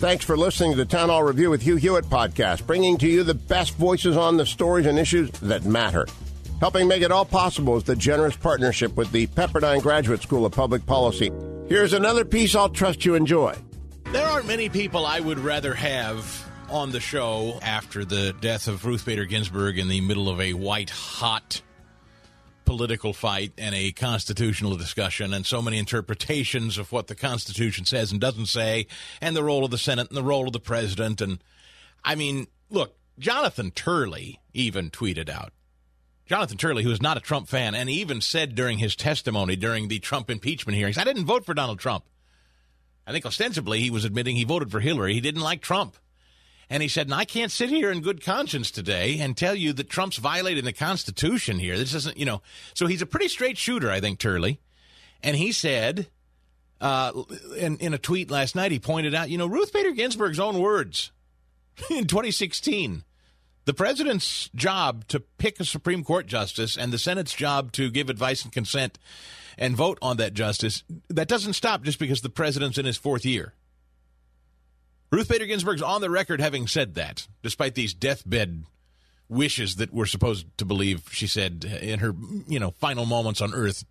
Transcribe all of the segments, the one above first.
Thanks for listening to the Town Hall Review with Hugh Hewitt podcast, bringing to you the best voices on the stories and issues that matter. Helping make it all possible is the generous partnership with the Pepperdine Graduate School of Public Policy. Here's another piece I'll trust you enjoy. There aren't many people I would rather have on the show after the death of Ruth Bader Ginsburg in the middle of a white hot political fight and a constitutional discussion and so many interpretations of what the Constitution says and doesn't say, and the role of the Senate and the role of the president. And I mean, look, Jonathan Turley even tweeted out. Jonathan Turley, who is not a Trump fan, and even said during his testimony during the Trump impeachment hearings, I didn't vote for Donald Trump. I think ostensibly he was admitting he voted for Hillary. He didn't like Trump. And he said, and I can't sit here in good conscience today and tell you that Trump's violating the Constitution here. This isn't, you know. So he's a pretty straight shooter, I think, Turley. And he said, uh, in, in a tweet last night, he pointed out, you know, Ruth Bader Ginsburg's own words in 2016 the president's job to pick a Supreme Court justice and the Senate's job to give advice and consent and vote on that justice, that doesn't stop just because the president's in his fourth year. Ruth Bader Ginsburg's on the record having said that, despite these deathbed wishes that we're supposed to believe she said in her, you know, final moments on Earth.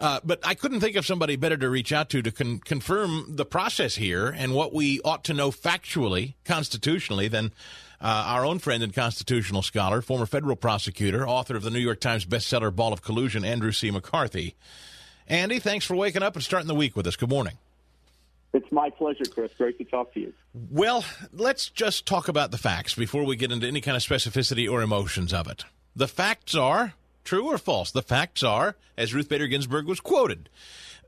Uh, but I couldn't think of somebody better to reach out to to con- confirm the process here and what we ought to know factually, constitutionally, than uh, our own friend and constitutional scholar, former federal prosecutor, author of the New York Times bestseller Ball of Collusion, Andrew C. McCarthy. Andy, thanks for waking up and starting the week with us. Good morning. It's my pleasure, Chris. Great to talk to you. Well, let's just talk about the facts before we get into any kind of specificity or emotions of it. The facts are true or false. The facts are, as Ruth Bader Ginsburg was quoted,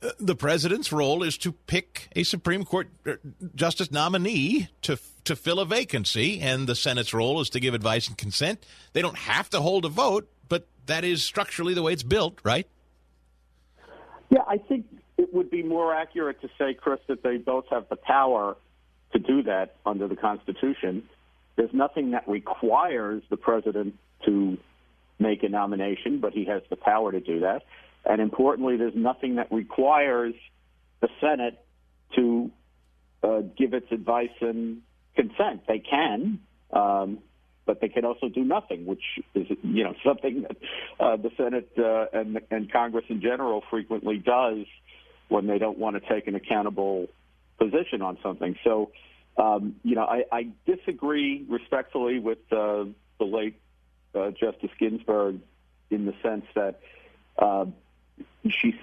uh, the president's role is to pick a Supreme Court uh, justice nominee to to fill a vacancy, and the Senate's role is to give advice and consent. They don't have to hold a vote, but that is structurally the way it's built, right? Yeah, I think would be more accurate to say, Chris, that they both have the power to do that under the Constitution. There's nothing that requires the president to make a nomination, but he has the power to do that. And importantly, there's nothing that requires the Senate to uh, give its advice and consent. They can, um, but they can also do nothing, which is you know something that uh, the Senate uh, and and Congress in general frequently does when they don't want to take an accountable position on something. So, um, you know, I, I disagree respectfully with uh, the late uh, Justice Ginsburg in the sense that uh, she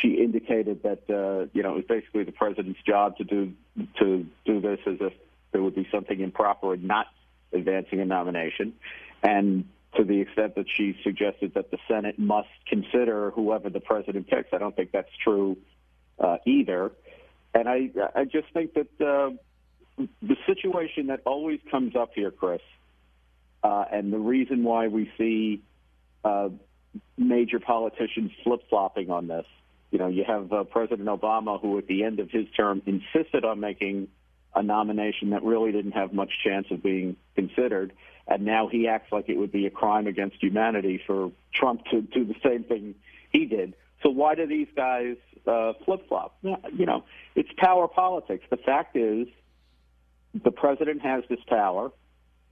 she indicated that uh, you know it was basically the president's job to do to do this as if there would be something improper in not advancing a nomination, and to the extent that she suggested that the Senate must consider whoever the president picks, I don't think that's true uh, either. And I, I just think that uh, the situation that always comes up here, Chris, uh, and the reason why we see uh, major politicians flip flopping on this. You know, you have uh, President Obama, who at the end of his term insisted on making a nomination that really didn't have much chance of being considered, and now he acts like it would be a crime against humanity for Trump to do the same thing he did. So why do these guys uh, flip flop? You know, it's power politics. The fact is, the president has this power,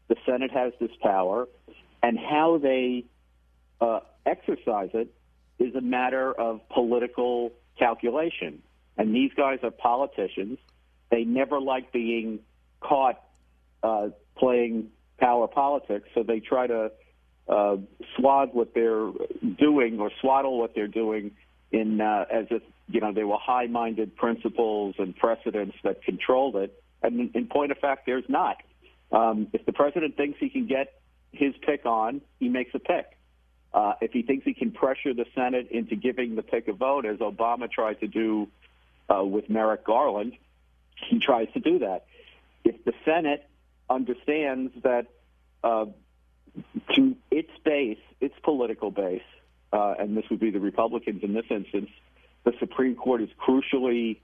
the Senate has this power, and how they uh, exercise it is a matter of political calculation. And these guys are politicians. They never like being caught uh, playing power politics, so they try to uh, what they're doing or swaddle what they're doing in uh, as if you know they were high-minded principles and precedents that controlled it. And in point of fact, there's not. Um, if the president thinks he can get his pick on, he makes a pick. Uh, if he thinks he can pressure the Senate into giving the pick a vote, as Obama tried to do uh, with Merrick Garland, he tries to do that. If the Senate understands that uh, to its base, its political base, uh, and this would be the Republicans in this instance, the Supreme Court is crucially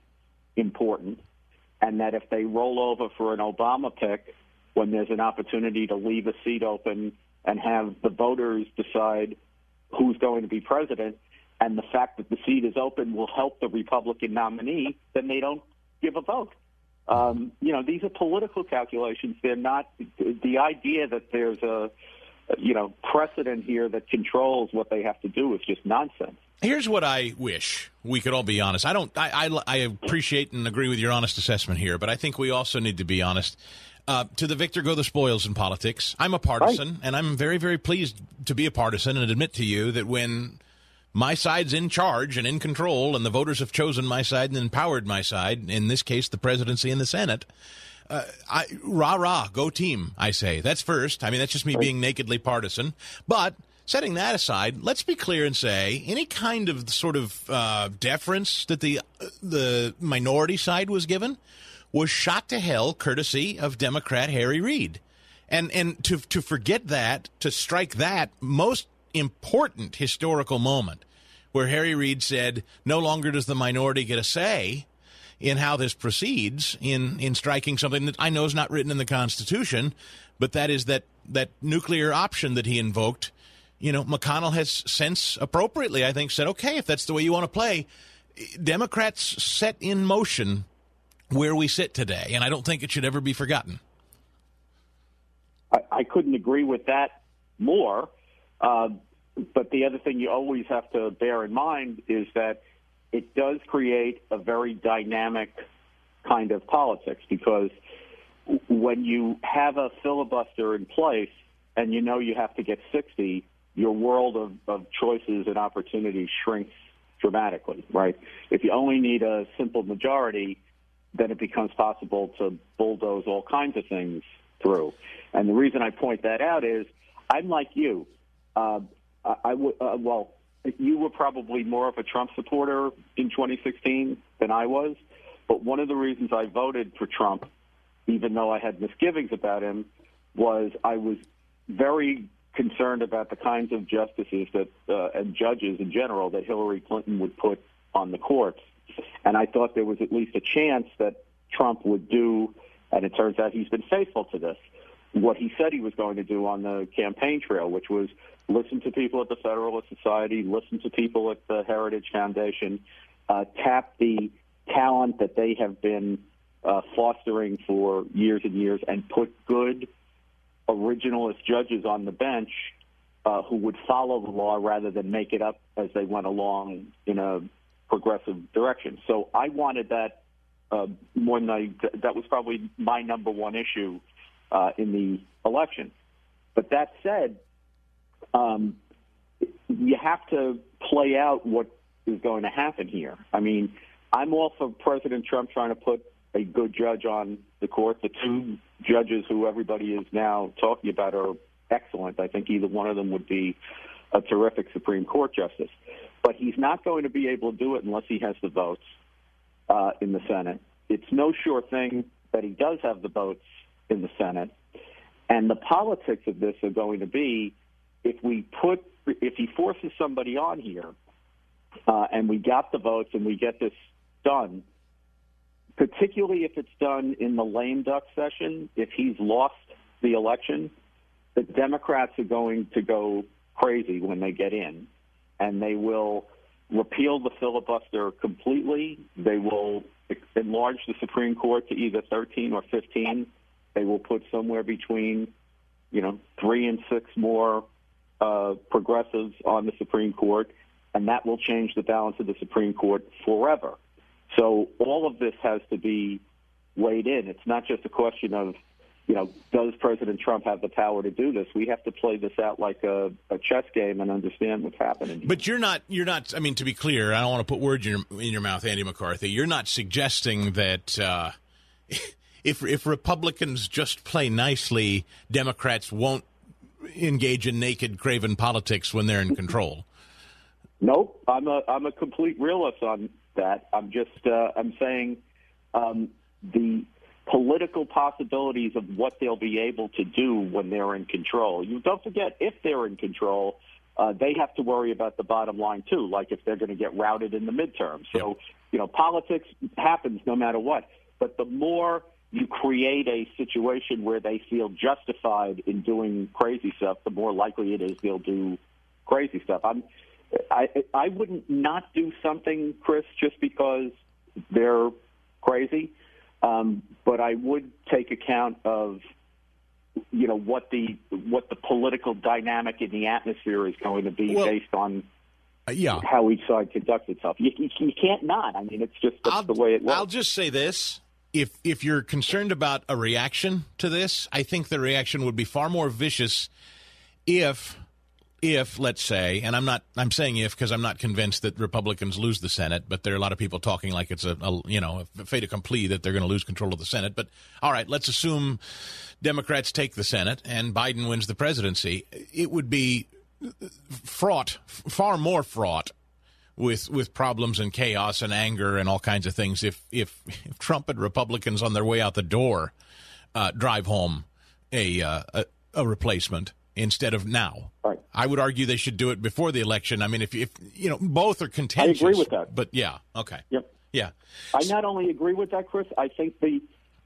important, and that if they roll over for an Obama pick when there's an opportunity to leave a seat open and have the voters decide who's going to be president, and the fact that the seat is open will help the Republican nominee, then they don't give a vote. Um, you know, these are political calculations. They're not the idea that there's a you know precedent here that controls what they have to do is just nonsense. Here's what I wish we could all be honest. I don't. I, I, I appreciate and agree with your honest assessment here, but I think we also need to be honest. Uh, to the victor go the spoils in politics. I'm a partisan, right. and I'm very, very pleased to be a partisan and admit to you that when my side's in charge and in control, and the voters have chosen my side and empowered my side, in this case, the presidency and the Senate, uh, I, rah rah, go team, I say. That's first. I mean, that's just me being nakedly partisan. But setting that aside, let's be clear and say any kind of sort of uh, deference that the the minority side was given was shot to hell courtesy of Democrat Harry Reid. And and to to forget that, to strike that most important historical moment where Harry Reid said, "No longer does the minority get a say." In how this proceeds in in striking something that I know is not written in the Constitution, but that is that that nuclear option that he invoked. You know, McConnell has since appropriately, I think, said, okay, if that's the way you want to play, Democrats set in motion where we sit today, and I don't think it should ever be forgotten. I, I couldn't agree with that more. Uh, but the other thing you always have to bear in mind is that it does create a very dynamic kind of politics because when you have a filibuster in place and you know you have to get 60, your world of, of choices and opportunities shrinks dramatically, right? If you only need a simple majority, then it becomes possible to bulldoze all kinds of things through. And the reason I point that out is I'm like you. Uh, I, would, uh, well, you were probably more of a Trump supporter in 2016 than I was. But one of the reasons I voted for Trump, even though I had misgivings about him, was I was very concerned about the kinds of justices that uh, and judges in general that Hillary Clinton would put on the courts. And I thought there was at least a chance that Trump would do, and it turns out he's been faithful to this, what he said he was going to do on the campaign trail, which was listen to people at the Federalist Society, listen to people at the Heritage Foundation, uh, tap the talent that they have been uh, fostering for years and years, and put good originalist judges on the bench uh, who would follow the law rather than make it up as they went along in a progressive direction. So I wanted that uh, more than I, that was probably my number one issue uh, in the election. But that said, um, you have to play out what is going to happen here. I mean, I'm all for President Trump trying to put a good judge on the court. The two judges who everybody is now talking about are excellent. I think either one of them would be a terrific Supreme Court justice. But he's not going to be able to do it unless he has the votes uh, in the Senate. It's no sure thing that he does have the votes in the Senate. And the politics of this are going to be if we put if he forces somebody on here uh, and we got the votes and we get this done, particularly if it's done in the lame duck session, if he's lost the election, the Democrats are going to go crazy when they get in, and they will repeal the filibuster completely. They will enlarge the Supreme Court to either 13 or 15. They will put somewhere between, you know, three and six more uh, progressives on the Supreme Court, and that will change the balance of the Supreme Court forever. So all of this has to be weighed in. It's not just a question of, you know, does President Trump have the power to do this? We have to play this out like a, a chess game and understand what's happening. But you're not, you're not. I mean, to be clear, I don't want to put words in your, in your mouth, Andy McCarthy. You're not suggesting that. Uh, if if Republicans just play nicely, Democrats won't engage in naked, craven politics when they're in control. Nope, I'm a I'm a complete realist on that. I'm just uh, I'm saying um, the political possibilities of what they'll be able to do when they're in control. You don't forget, if they're in control, uh, they have to worry about the bottom line too, like if they're going to get routed in the midterm. So, yep. you know, politics happens no matter what. But the more you create a situation where they feel justified in doing crazy stuff, the more likely it is they'll do crazy stuff. I'm, I, I wouldn't not do something, Chris, just because they're crazy. Um, but I would take account of you know what the what the political dynamic in the atmosphere is going to be well, based on uh, yeah. how each side conducts itself. You, you, you can't not. I mean, it's just that's the way it works. I'll just say this: if if you're concerned about a reaction to this, I think the reaction would be far more vicious if if let's say and i'm not i'm saying if because i'm not convinced that republicans lose the senate but there are a lot of people talking like it's a, a you know a fait accompli that they're going to lose control of the senate. But all right let's assume democrats take the senate and biden wins the presidency. It would be uh, fraught far more fraught with with problems and chaos and anger and all kinds of things if if, if Trump and Republicans on their way out the door uh, drive home a, uh, a, a replacement instead of now. Right. I would argue they should do it before the election. I mean, if if you know both are contentious. I agree with that. But yeah, okay. Yep. Yeah. I not only agree with that, Chris. I think the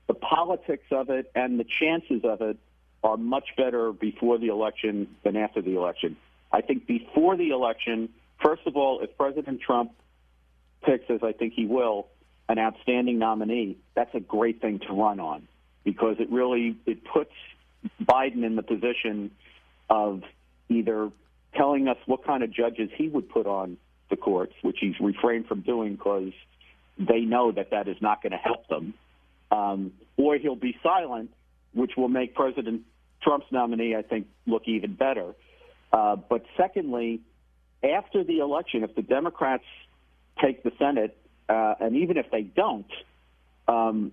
the politics of it and the chances of it are much better before the election than after the election. I think before the election, first of all, if President Trump picks, as I think he will, an outstanding nominee, that's a great thing to run on because it really it puts Biden in the position of either telling us what kind of judges he would put on the courts, which he's refrained from doing because they know that that is not going to help them, um, or he'll be silent, which will make President Trump's nominee, I think, look even better. Uh, but secondly, after the election, if the Democrats take the Senate, uh, and even if they don't, um,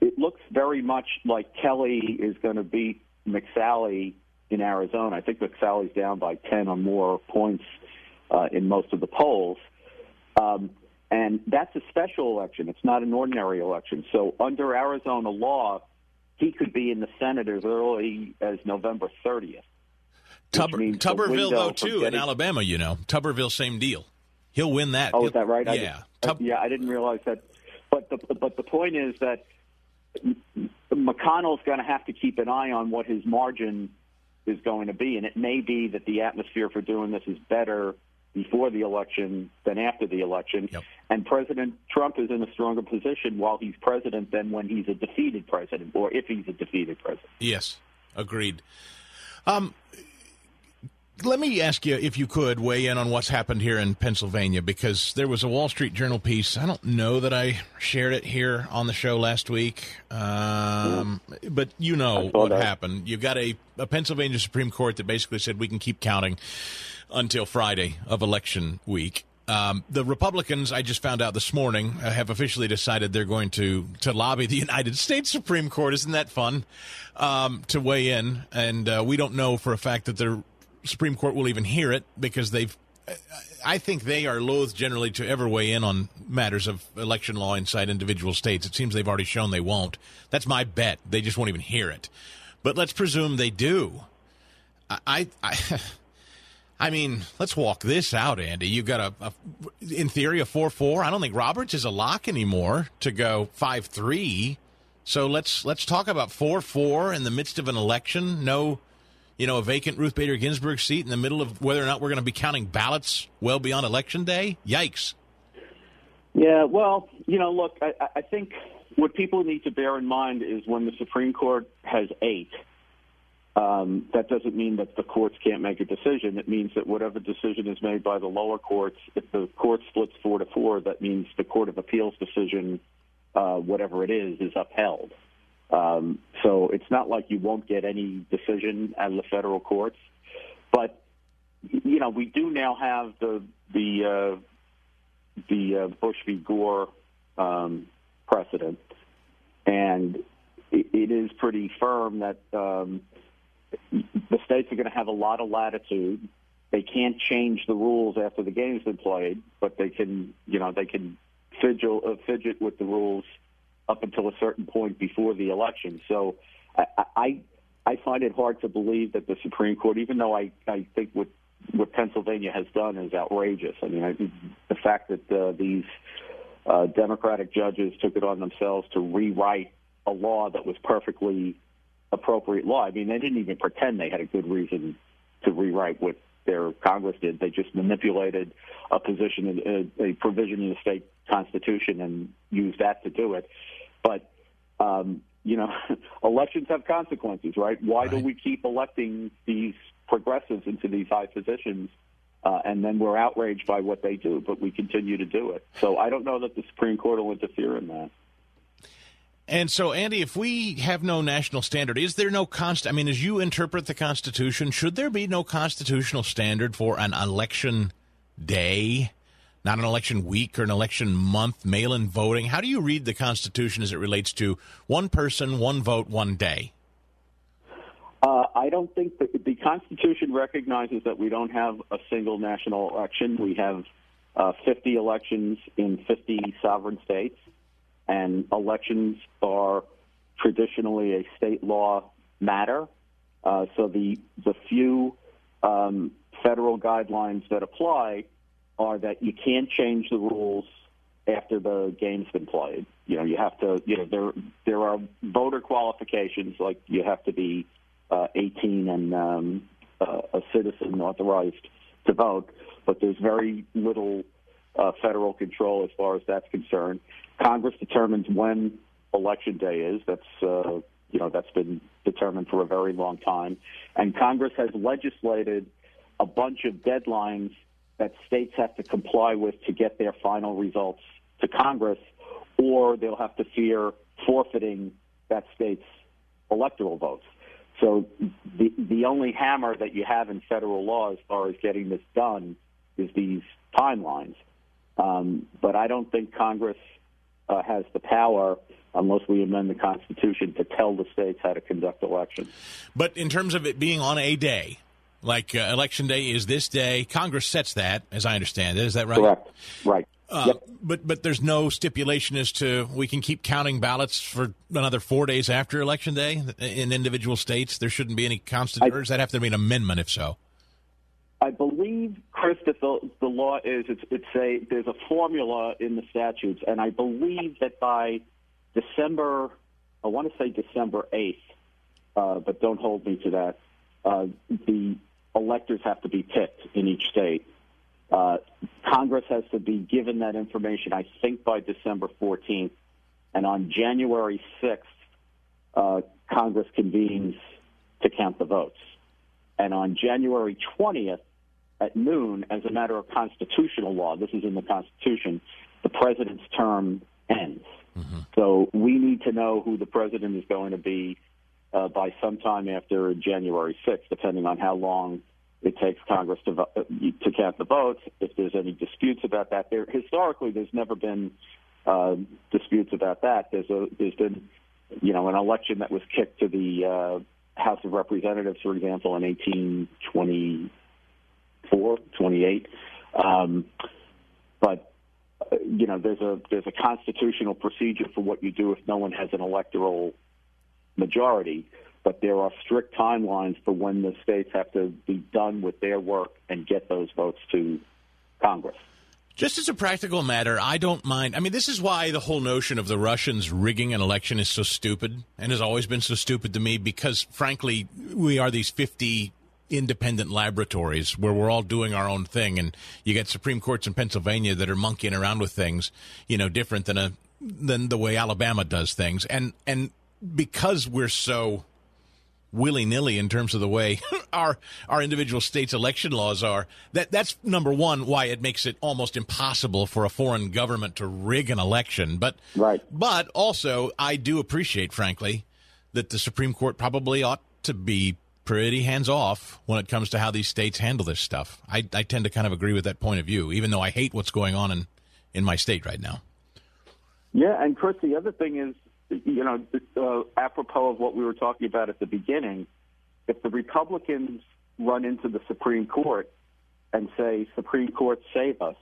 it looks very much like Kelly is going to beat McSally in Arizona. I think McSally's down by 10 or more points uh, in most of the polls. Um, and that's a special election. It's not an ordinary election. So under Arizona law, he could be in the Senate as early as November 30th. Tuber, Tuberville, though, too, getting... in Alabama, you know. Tuberville, same deal. He'll win that. Oh, He'll... is that right? Yeah. I Tub... yeah, I didn't realize that. But the, but the point is that McConnell's going to have to keep an eye on what his margin is going to be, and it may be that the atmosphere for doing this is better before the election than after the election. Yep. And President Trump is in a stronger position while he's president than when he's a defeated president, or if he's a defeated president. Yes, agreed. Um, let me ask you if you could weigh in on what's happened here in Pennsylvania because there was a Wall Street Journal piece. I don't know that I shared it here on the show last week, um, but you know what that. happened. You've got a, a Pennsylvania Supreme Court that basically said we can keep counting until Friday of election week. Um, the Republicans, I just found out this morning, uh, have officially decided they're going to to lobby the United States Supreme Court. Isn't that fun? Um, to weigh in, and uh, we don't know for a fact that they're Supreme Court will even hear it because they've. I think they are loath generally to ever weigh in on matters of election law inside individual states. It seems they've already shown they won't. That's my bet. They just won't even hear it. But let's presume they do. I, I, I mean, let's walk this out, Andy. You've got a, a in theory, a four-four. I don't think Roberts is a lock anymore to go five-three. So let's let's talk about four-four in the midst of an election. No you know, a vacant Ruth Bader Ginsburg seat in the middle of whether or not we're going to be counting ballots well beyond election day? Yikes. Yeah, well, you know, look, I, I think what people need to bear in mind is when the Supreme Court has eight, um, that doesn't mean that the courts can't make a decision. It means that whatever decision is made by the lower courts, if the court splits four to four, that means the Court of Appeals decision, uh, whatever it is, is upheld. Um, so it's not like you won't get any decision out of the federal courts, but you know we do now have the the uh, the uh, Bush v. Gore um, precedent, and it, it is pretty firm that um, the states are going to have a lot of latitude. They can't change the rules after the game's been played, but they can, you know, they can fidget, uh, fidget with the rules up until a certain point before the election. So I, I I find it hard to believe that the Supreme Court, even though I, I think what what Pennsylvania has done is outrageous. I mean, I, the fact that uh, these uh, Democratic judges took it on themselves to rewrite a law that was perfectly appropriate law. I mean, they didn't even pretend they had a good reason to rewrite what their Congress did. They just manipulated a position, a, a provision in the state constitution, and used that to do it. But um, you know, elections have consequences, right? Why right. do we keep electing these progressives into these high positions? Uh, and then we're outraged by what they do, but we continue to do it. So I don't know that the Supreme Court will interfere in that. And so, Andy, if we have no national standard, is there no const? I mean, as you interpret the Constitution, should there be no constitutional standard for an election day, not an election week or an election month, mail-in voting? How do you read the Constitution as it relates to one person, one vote, one day? Uh, I don't think the, the Constitution recognizes that we don't have a single national election. We have uh, 50 elections in 50 sovereign states and elections are traditionally a state law matter. Uh, so the the few um, federal guidelines that apply are that you can't change the rules after the game's been played. You know, you have to. You know, there there are voter qualifications like you have to be uh, 18 and um, uh, a citizen authorized to vote, but there's very little uh, federal control as far as that's concerned. Congress determines when election day is. That's uh, you know that's been determined for a very long time, and Congress has legislated a bunch of deadlines that states have to comply with to get their final results to Congress, or they'll have to fear forfeiting that state's electoral votes. So the the only hammer that you have in federal law as far as getting this done is these timelines. Um, but I don't think Congress uh, has the power unless we amend the Constitution to tell the states how to conduct elections. But in terms of it being on a day, like uh, election day is this day, Congress sets that, as I understand it. Is that right? Correct. Right. Uh, yep. But but there's no stipulation as to we can keep counting ballots for another four days after election day in individual states. There shouldn't be any constant. I, or does that have to be an amendment if so? I believe, Chris, that the, the law is it's, it's a there's a formula in the statutes, and I believe that by December, I want to say December eighth, uh, but don't hold me to that. Uh, the electors have to be picked in each state. Uh, Congress has to be given that information, I think, by December 14th. And on January 6th, uh, Congress convenes to count the votes. And on January 20th, at noon, as a matter of constitutional law, this is in the Constitution, the president's term ends. Mm-hmm. So we need to know who the president is going to be uh, by sometime after January 6th, depending on how long it takes Congress to uh, to count the votes. If there's any disputes about that, there historically there's never been uh, disputes about that. There's a there's been you know an election that was kicked to the uh, House of Representatives, for example, in 1824, 28. Um, but uh, you know, there's a there's a constitutional procedure for what you do if no one has an electoral majority. But there are strict timelines for when the states have to be done with their work and get those votes to Congress. Just as a practical matter, I don't mind. I mean, this is why the whole notion of the Russians rigging an election is so stupid and has always been so stupid to me because, frankly, we are these 50 independent laboratories where we're all doing our own thing and you get supreme courts in Pennsylvania that are monkeying around with things you know different than a than the way Alabama does things and and because we're so willy-nilly in terms of the way our our individual states election laws are that that's number 1 why it makes it almost impossible for a foreign government to rig an election but right but also I do appreciate frankly that the Supreme Court probably ought to be pretty hands off when it comes to how these states handle this stuff. I, I tend to kind of agree with that point of view, even though I hate what's going on in, in my state right now. Yeah, and Chris, the other thing is, you know, uh, apropos of what we were talking about at the beginning, if the Republicans run into the Supreme Court and say, Supreme Court, save us,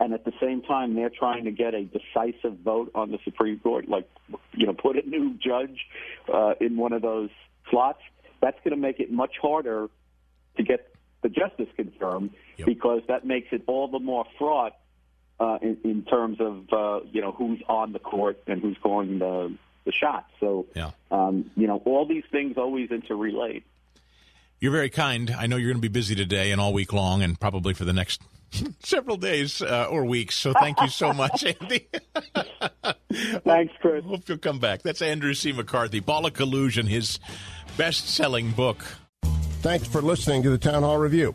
and at the same time they're trying to get a decisive vote on the Supreme Court, like you know, put a new judge uh, in one of those slots. That's going to make it much harder to get the justice confirmed yep. because that makes it all the more fraught uh, in, in, terms of uh, you know who's on the court and who's calling the the shots. So yeah. um, you know all these things always interrelate. You're very kind. I know you're going to be busy today and all week long, and probably for the next several days uh, or weeks. So thank you so much, Andy. Thanks, Chris. Hope you'll come back. That's Andrew C. McCarthy, Ball of Collusion, his best-selling book. Thanks for listening to the Town Hall Review.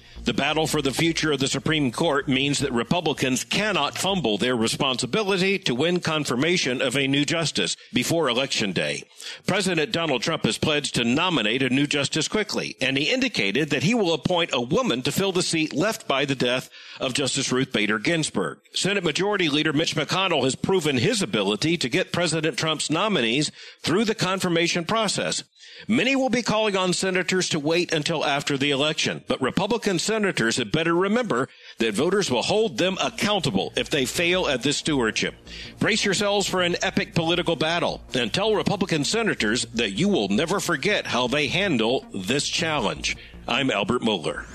The battle for the future of the Supreme Court means that Republicans cannot fumble their responsibility to win confirmation of a new justice before Election Day. President Donald Trump has pledged to nominate a new justice quickly, and he indicated that he will appoint a woman to fill the seat left by the death of Justice Ruth Bader Ginsburg. Senate Majority Leader Mitch McConnell has proven his ability to get President Trump's nominees through the confirmation process. Many will be calling on senators to wait until after the election, but Republican senators had better remember that voters will hold them accountable if they fail at this stewardship. Brace yourselves for an epic political battle and tell Republican senators that you will never forget how they handle this challenge. I'm Albert Mohler.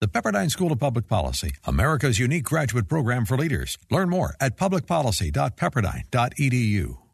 The Pepperdine School of Public Policy, America's unique graduate program for leaders. Learn more at publicpolicy.pepperdine.edu.